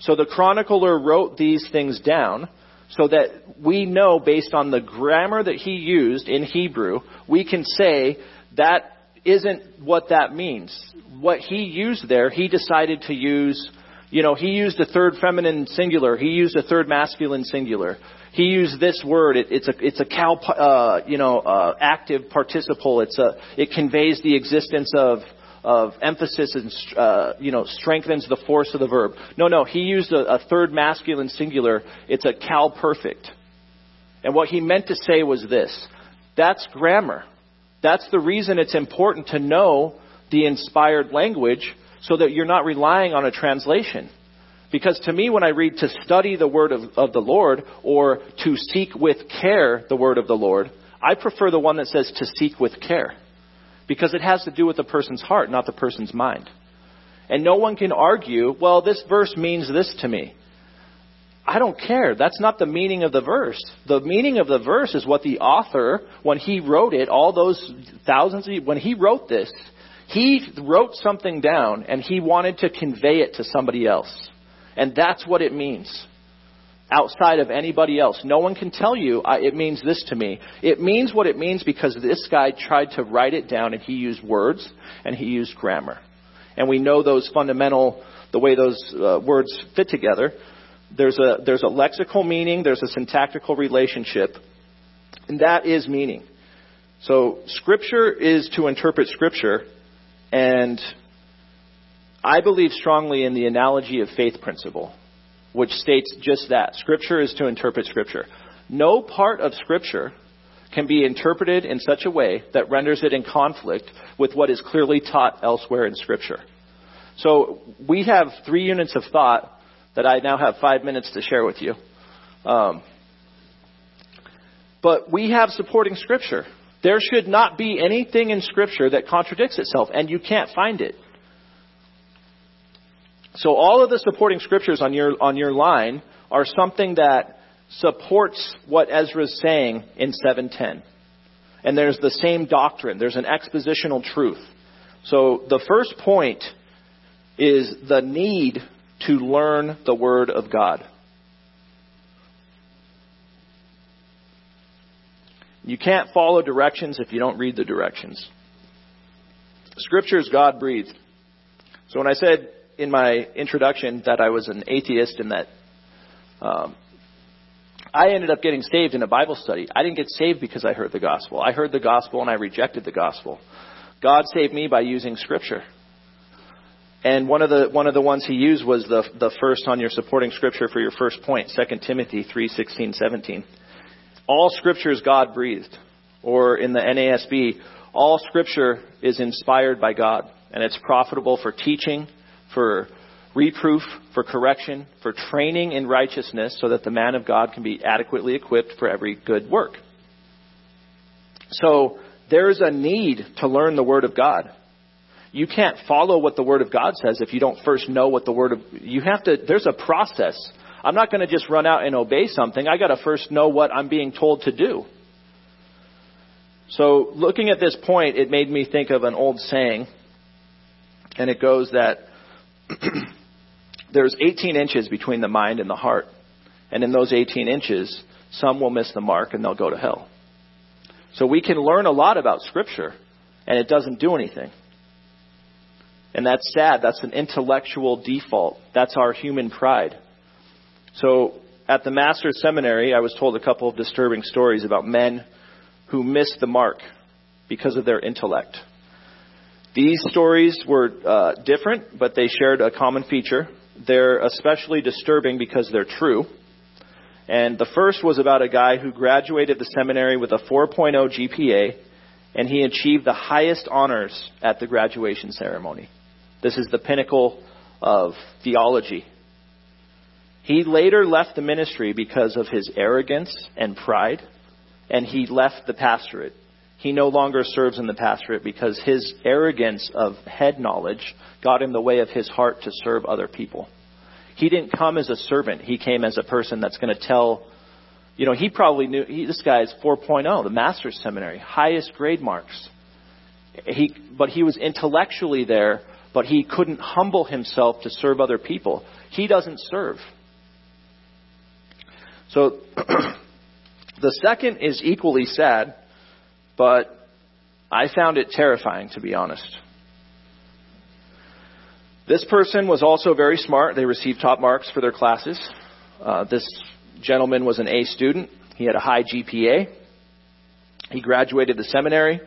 [SPEAKER 2] So the chronicler wrote these things down so that we know based on the grammar that he used in Hebrew, we can say that isn't what that means. What he used there, he decided to use, you know, he used a third feminine singular, he used a third masculine singular. He used this word. It, it's a it's a qal, uh, you know, uh, active participle. It's a it conveys the existence of of emphasis and uh, you know strengthens the force of the verb. No, no, he used a, a third masculine singular. It's a qal perfect. And what he meant to say was this: that's grammar. That's the reason it's important to know the inspired language so that you're not relying on a translation. Because to me, when I read to study the word of, of the Lord or to seek with care the word of the Lord, I prefer the one that says to seek with care because it has to do with the person's heart, not the person's mind. And no one can argue, well, this verse means this to me. I don't care. That's not the meaning of the verse. The meaning of the verse is what the author, when he wrote it, all those thousands of, when he wrote this, he wrote something down and he wanted to convey it to somebody else. And that's what it means outside of anybody else. No one can tell you it means this to me. It means what it means because this guy tried to write it down and he used words and he used grammar. And we know those fundamental, the way those uh, words fit together. There's a, there's a lexical meaning, there's a syntactical relationship, and that is meaning. So Scripture is to interpret Scripture, and I believe strongly in the analogy of faith principle which states just that. Scripture is to interpret Scripture. No part of Scripture can be interpreted in such a way that renders it in conflict with what is clearly taught elsewhere in Scripture. So we have three units of thought that I now have five minutes to share with you. Um, but we have supporting Scripture. There should not be anything in Scripture that contradicts itself, and you can't find it. So all of the supporting scriptures on your, on your line are something that supports what Ezra's saying in 710. And there's the same doctrine. There's an expositional truth. So the first point is the need to learn the Word of God. You can't follow directions if you don't read the directions. Scripture is God breathed. So when I said in my introduction that I was an atheist and that um, I ended up getting saved in a Bible study. I didn't get saved because I heard the gospel. I heard the gospel and I rejected the gospel. God saved me by using Scripture. And one of the one of the ones he used was the the first on your supporting scripture for your first point, 2 Timothy 3:16, 17. All scripture is God breathed, or in the NASB, all scripture is inspired by God, and it's profitable for teaching, for reproof, for correction, for training in righteousness, so that the man of God can be adequately equipped for every good work. So there's a need to learn the Word of God. You can't follow what the Word of God says if you don't first know what the Word of you have to there's a process. I'm not going to just run out and obey something. I got to first know what I'm being told to do. So looking at this point, it made me think of an old saying, and it goes that there's 18 inches between the mind and the heart. And in those 18 inches, some will miss the mark and they'll go to hell. So we can learn a lot about Scripture, and it doesn't do anything. And that's sad. That's an intellectual default. That's our human pride. So at the Master's Seminary, I was told a couple of disturbing stories about men who missed the mark because of their intellect. These stories were uh, different, but they shared a common feature. They're especially disturbing because they're true. And the first was about a guy who graduated the seminary with a 4.0 GPA and he achieved the highest honors at the graduation ceremony. This is the pinnacle of theology. He later left the ministry because of his arrogance and pride, and he left the pastorate. He no longer serves in the pastorate because his arrogance of head knowledge got in the way of his heart to serve other people. He didn't come as a servant. He came as a person that's going to tell, you know, he probably knew, he, this guy's 4.0, the master's seminary, highest grade marks. He, but he was intellectually there, but he couldn't humble himself to serve other people. He doesn't serve. So, the second is equally sad, but I found it terrifying, to be honest. This person was also very smart. They received top marks for their classes. Uh, this gentleman was an A student. He had a high GPA. He graduated the seminary.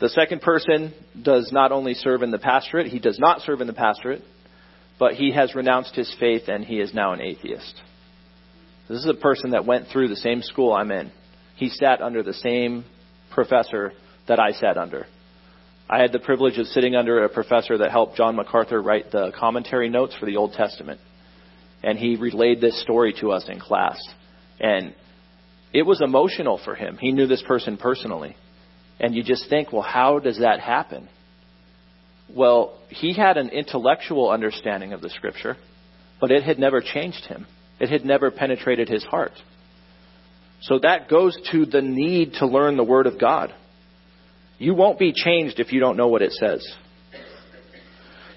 [SPEAKER 2] The second person does not only serve in the pastorate, he does not serve in the pastorate, but he has renounced his faith and he is now an atheist. This is a person that went through the same school I'm in. He sat under the same professor that I sat under. I had the privilege of sitting under a professor that helped John MacArthur write the commentary notes for the Old Testament. And he relayed this story to us in class. And it was emotional for him. He knew this person personally. And you just think, well, how does that happen? Well, he had an intellectual understanding of the scripture, but it had never changed him. It had never penetrated his heart. So that goes to the need to learn the Word of God. You won't be changed if you don't know what it says.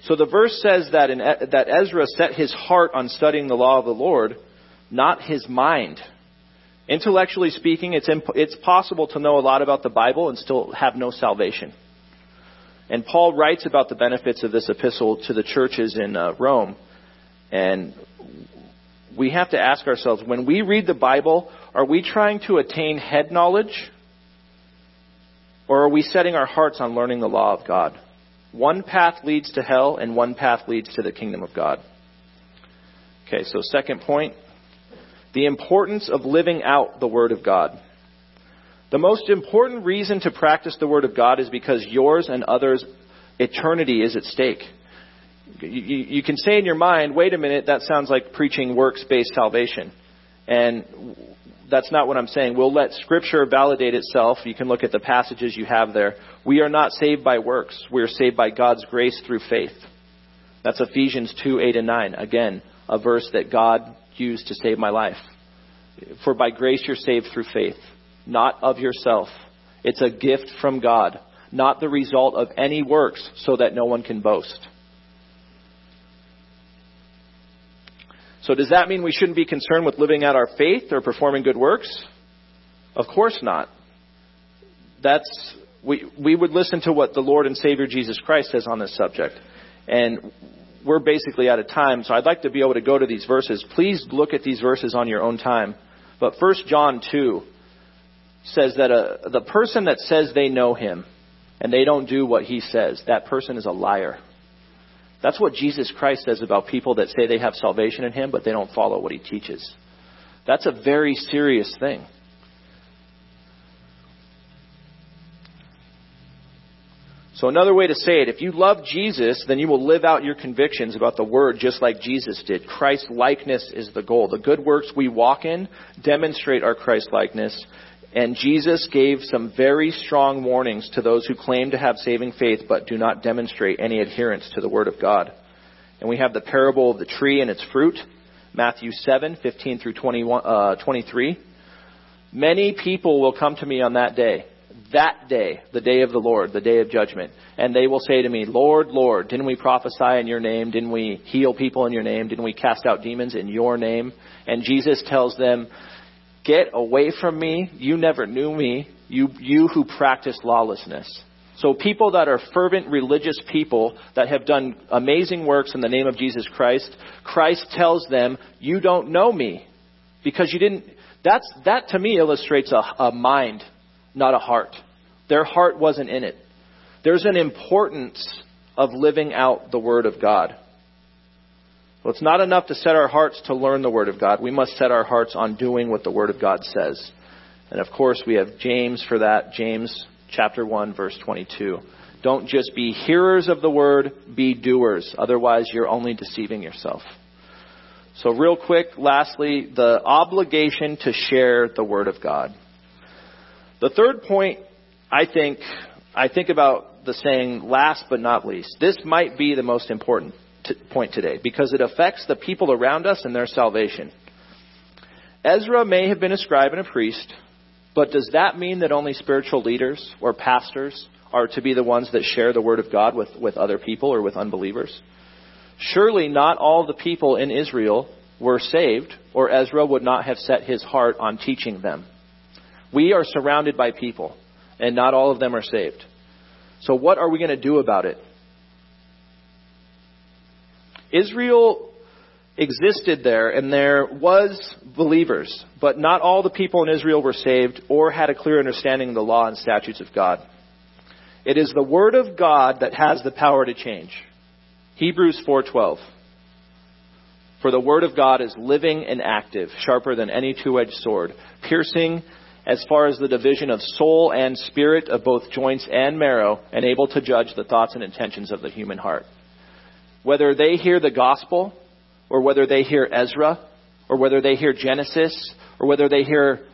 [SPEAKER 2] So the verse says that, in, that Ezra set his heart on studying the law of the Lord, not his mind. Intellectually speaking, it's, imp- it's possible to know a lot about the Bible and still have no salvation. And Paul writes about the benefits of this epistle to the churches in uh, Rome. And we have to ask ourselves when we read the Bible, are we trying to attain head knowledge or are we setting our hearts on learning the law of God? One path leads to hell, and one path leads to the kingdom of God. Okay, so second point the importance of living out the Word of God. The most important reason to practice the Word of God is because yours and others' eternity is at stake. You, you, can say in your mind, wait a minute, that sounds like preaching works based salvation. And that's not what I'm saying. We'll let Scripture validate itself. You can look at the passages you have there. We are not saved by works. We are saved by God's grace through faith. That's Ephesians 2, 8 and 9. Again, a verse that God used to save my life. For by grace you're saved through faith, not of yourself. It's a gift from God, not the result of any works, so that no one can boast. So does that mean we shouldn't be concerned with living out our faith or performing good works? Of course not. That's we we would listen to what the Lord and Savior Jesus Christ says on this subject. And we're basically out of time, so I'd like to be able to go to these verses. Please look at these verses on your own time. But 1 John 2 says that a, the person that says they know him and they don't do what he says, that person is a liar. That's what Jesus Christ says about people that say they have salvation in Him, but they don't follow what He teaches. That's a very serious thing. So, another way to say it, if you love Jesus, then you will live out your convictions about the Word just like Jesus did. Christ likeness is the goal. The good works we walk in demonstrate our Christ likeness, and Jesus gave some very strong warnings to those who claim to have saving faith but do not demonstrate any adherence to the Word of God. And we have the parable of the tree and its fruit, Matthew 7, 15 through 21, uh, 23. Many people will come to me on that day, that day, the day of the Lord, the day of judgment, and they will say to me, Lord, Lord, didn't we prophesy in your name? Didn't we heal people in your name? Didn't we cast out demons in your name? And Jesus tells them, Get away from me. You never knew me. You, you who practice lawlessness. So people that are fervent religious people that have done amazing works in the name of Jesus Christ, Christ tells them, you don't know me. Because you didn't, that's, that to me illustrates a, a mind, not a heart. Their heart wasn't in it. There's an importance of living out the Word of God. Well, it's not enough to set our hearts to learn the Word of God. We must set our hearts on doing what the Word of God says. And of course, we have James for that. James chapter 1 verse 22. Don't just be hearers of the word, be doers. Otherwise, you're only deceiving yourself. So real quick, lastly, the obligation to share the word of God. The third point, I think, I think about the saying last but not least. This might be the most important t- point today because it affects the people around us and their salvation. Ezra may have been a scribe and a priest, but does that mean that only spiritual leaders or pastors are to be the ones that share the word of God with, with other people or with unbelievers? Surely not all the people in Israel were saved, or Ezra would not have set his heart on teaching them. We are surrounded by people, and not all of them are saved. So, what are we going to do about it? Israel existed there, and there was believers, but not all the people in Israel were saved or had a clear understanding of the law and statutes of God. It is the word of God that has the power to change. Hebrews 4:12. For the word of God is living and active, sharper than any two-edged sword, piercing as far as the division of soul and spirit of both joints and marrow, and able to judge the thoughts and intentions of the human heart. Whether they hear the gospel, or whether they hear Ezra, or whether they hear Genesis, or whether they hear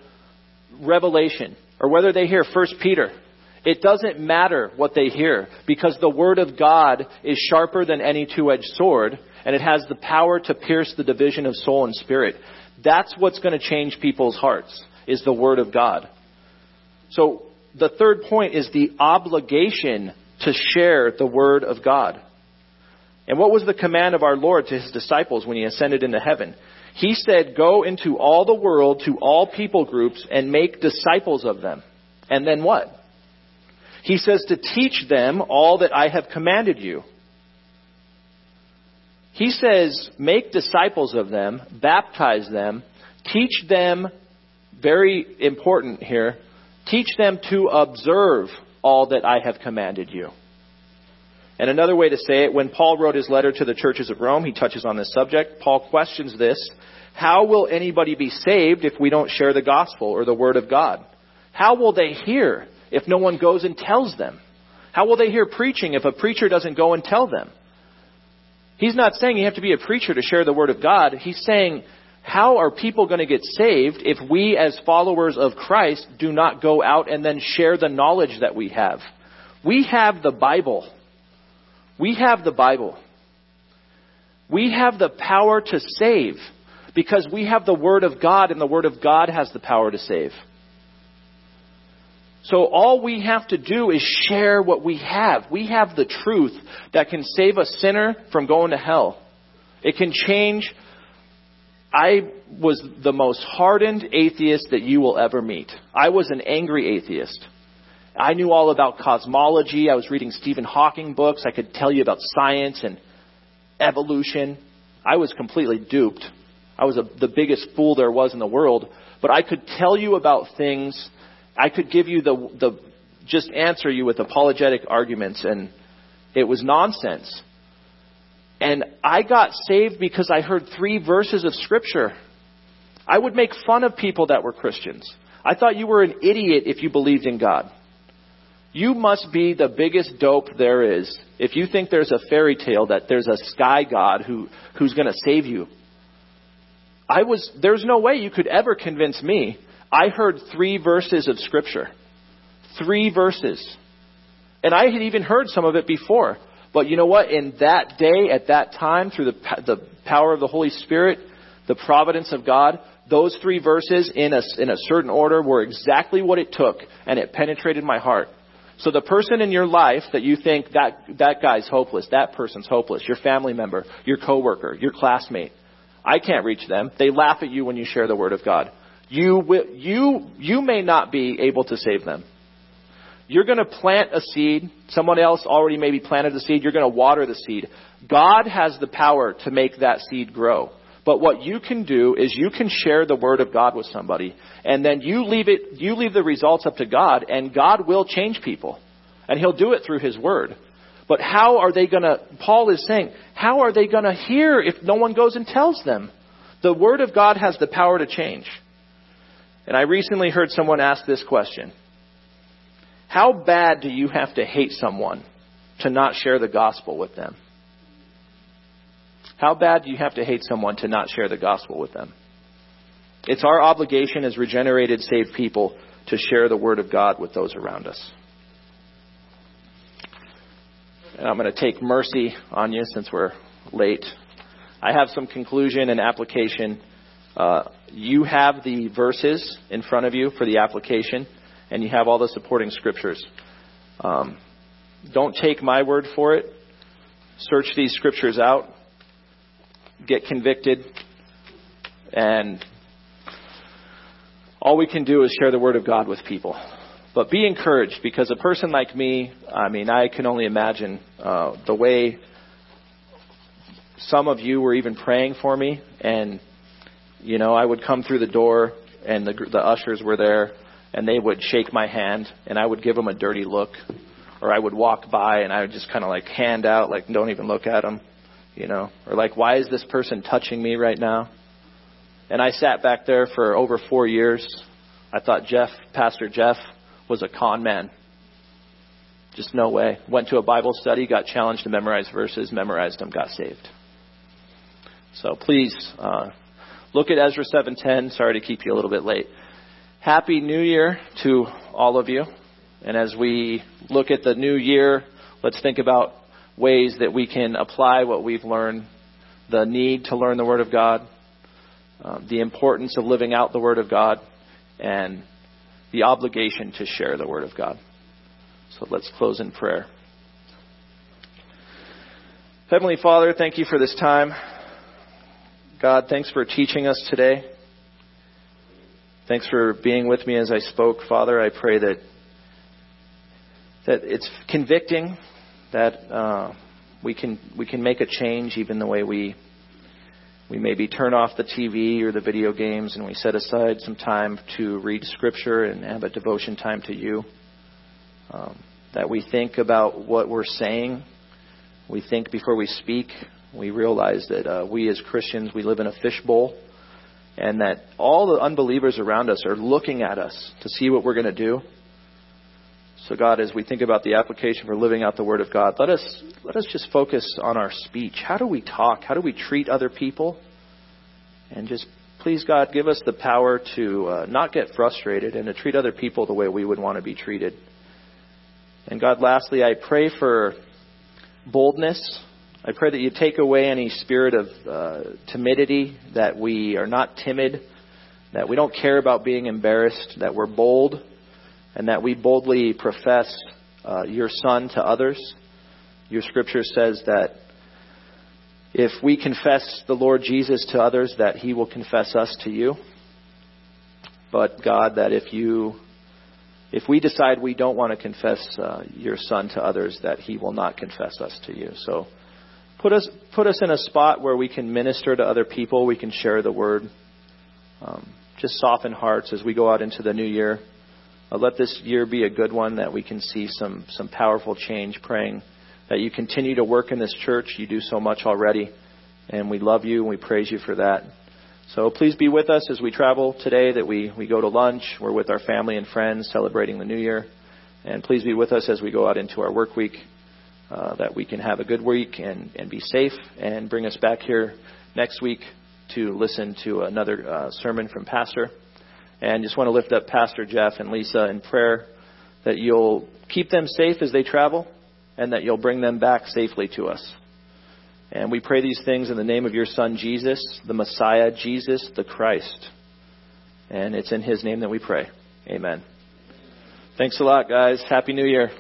[SPEAKER 2] Revelation, or whether they hear 1 Peter, it doesn't matter what they hear because the Word of God is sharper than any two edged sword and it has the power to pierce the division of soul and spirit. That's what's going to change people's hearts is the Word of God. So the third point is the obligation to share the Word of God. And what was the command of our Lord to his disciples when he ascended into heaven? He said, Go into all the world, to all people groups, and make disciples of them. And then what? He says to teach them all that I have commanded you. He says, make disciples of them, baptize them, teach them, very important here, teach them to observe all that I have commanded you. And another way to say it, when Paul wrote his letter to the churches of Rome, he touches on this subject. Paul questions this How will anybody be saved if we don't share the gospel or the word of God? How will they hear if no one goes and tells them? How will they hear preaching if a preacher doesn't go and tell them? He's not saying you have to be a preacher to share the word of God. He's saying, how are people going to get saved if we as followers of Christ do not go out and then share the knowledge that we have? We have the Bible. We have the Bible. We have the power to save because we have the Word of God, and the Word of God has the power to save. So all we have to do is share what we have. We have the truth that can save a sinner from going to hell. It can change. I was the most hardened atheist that you will ever meet. I was an angry atheist. I knew all about cosmology. I was reading Stephen Hawking books. I could tell you about science and evolution. I was completely duped. I was a, the biggest fool there was in the world. But I could tell you about things. I could give you the, the just answer you with apologetic arguments, and it was nonsense. And I got saved because I heard three verses of Scripture. I would make fun of people that were Christians. I thought you were an idiot if you believed in God. You must be the biggest dope there is if you think there's a fairy tale that there's a sky god who, who's going to save you. I was, there's no way you could ever convince me. I heard three verses of scripture. Three verses. And I had even heard some of it before. But you know what? In that day, at that time, through the, the power of the Holy Spirit, the providence of God, those three verses in a, in a certain order were exactly what it took, and it penetrated my heart. So the person in your life that you think that that guy's hopeless, that person's hopeless, your family member, your coworker, your classmate, I can't reach them. They laugh at you when you share the word of God. You will, you you may not be able to save them. You're going to plant a seed. Someone else already maybe planted the seed. You're going to water the seed. God has the power to make that seed grow. But what you can do is you can share the word of God with somebody, and then you leave it, you leave the results up to God, and God will change people. And He'll do it through His word. But how are they going to, Paul is saying, how are they going to hear if no one goes and tells them? The word of God has the power to change. And I recently heard someone ask this question. How bad do you have to hate someone to not share the gospel with them? How bad do you have to hate someone to not share the gospel with them? It's our obligation as regenerated, saved people to share the word of God with those around us. And I'm going to take mercy on you since we're late. I have some conclusion and application. Uh, you have the verses in front of you for the application, and you have all the supporting scriptures. Um, don't take my word for it. Search these scriptures out. Get convicted. And all we can do is share the word of God with people. But be encouraged because a person like me, I mean, I can only imagine uh, the way some of you were even praying for me, and you know, I would come through the door, and the the ushers were there, and they would shake my hand, and I would give them a dirty look, or I would walk by, and I would just kind of like hand out, like don't even look at them, you know, or like why is this person touching me right now? And I sat back there for over four years. I thought Jeff, Pastor Jeff, was a con man. Just no way. Went to a Bible study, got challenged to memorize verses, memorized them, got saved. So please uh, look at Ezra 7:10. Sorry to keep you a little bit late. Happy New Year to all of you. And as we look at the new year, let's think about ways that we can apply what we've learned, the need to learn the Word of God, um, the importance of living out the Word of God, and the obligation to share the Word of God. So let's close in prayer. Heavenly Father, thank you for this time. God, thanks for teaching us today. Thanks for being with me as I spoke. Father, I pray that that it's convicting that uh, we can we can make a change even the way we we maybe turn off the TV or the video games and we set aside some time to read Scripture and have a devotion time to you. Um, that we think about what we're saying. We think before we speak. We realize that uh, we as Christians, we live in a fishbowl and that all the unbelievers around us are looking at us to see what we're going to do. So God, as we think about the application for living out the Word of God, let us let us just focus on our speech. How do we talk? How do we treat other people? And just please God, give us the power to uh, not get frustrated and to treat other people the way we would want to be treated. And God, lastly, I pray for boldness. I pray that you take away any spirit of uh, timidity, that we are not timid, that we don't care about being embarrassed, that we're bold and that we boldly profess uh, your Son to others. Your scripture says that if we confess the Lord Jesus to others, that he will confess us to you. But God, that if you if we decide we don't want to confess uh, your son to others, that he will not confess us to you. So put us put us in a spot where we can minister to other people, we can share the word. Um, just soften hearts as we go out into the new year. Uh, let this year be a good one that we can see some, some powerful change, praying that you continue to work in this church. You do so much already, and we love you and we praise you for that. So please be with us as we travel today, that we, we go to lunch. We're with our family and friends celebrating the new year. And please be with us as we go out into our work week, uh, that we can have a good week and, and be safe, and bring us back here next week to listen to another uh, sermon from Pastor. And just want to lift up Pastor Jeff and Lisa in prayer that you'll keep them safe as they travel and that you'll bring them back safely to us. And we pray these things in the name of your Son, Jesus, the Messiah, Jesus the Christ. And it's in his name that we pray. Amen. Thanks a lot, guys. Happy New Year.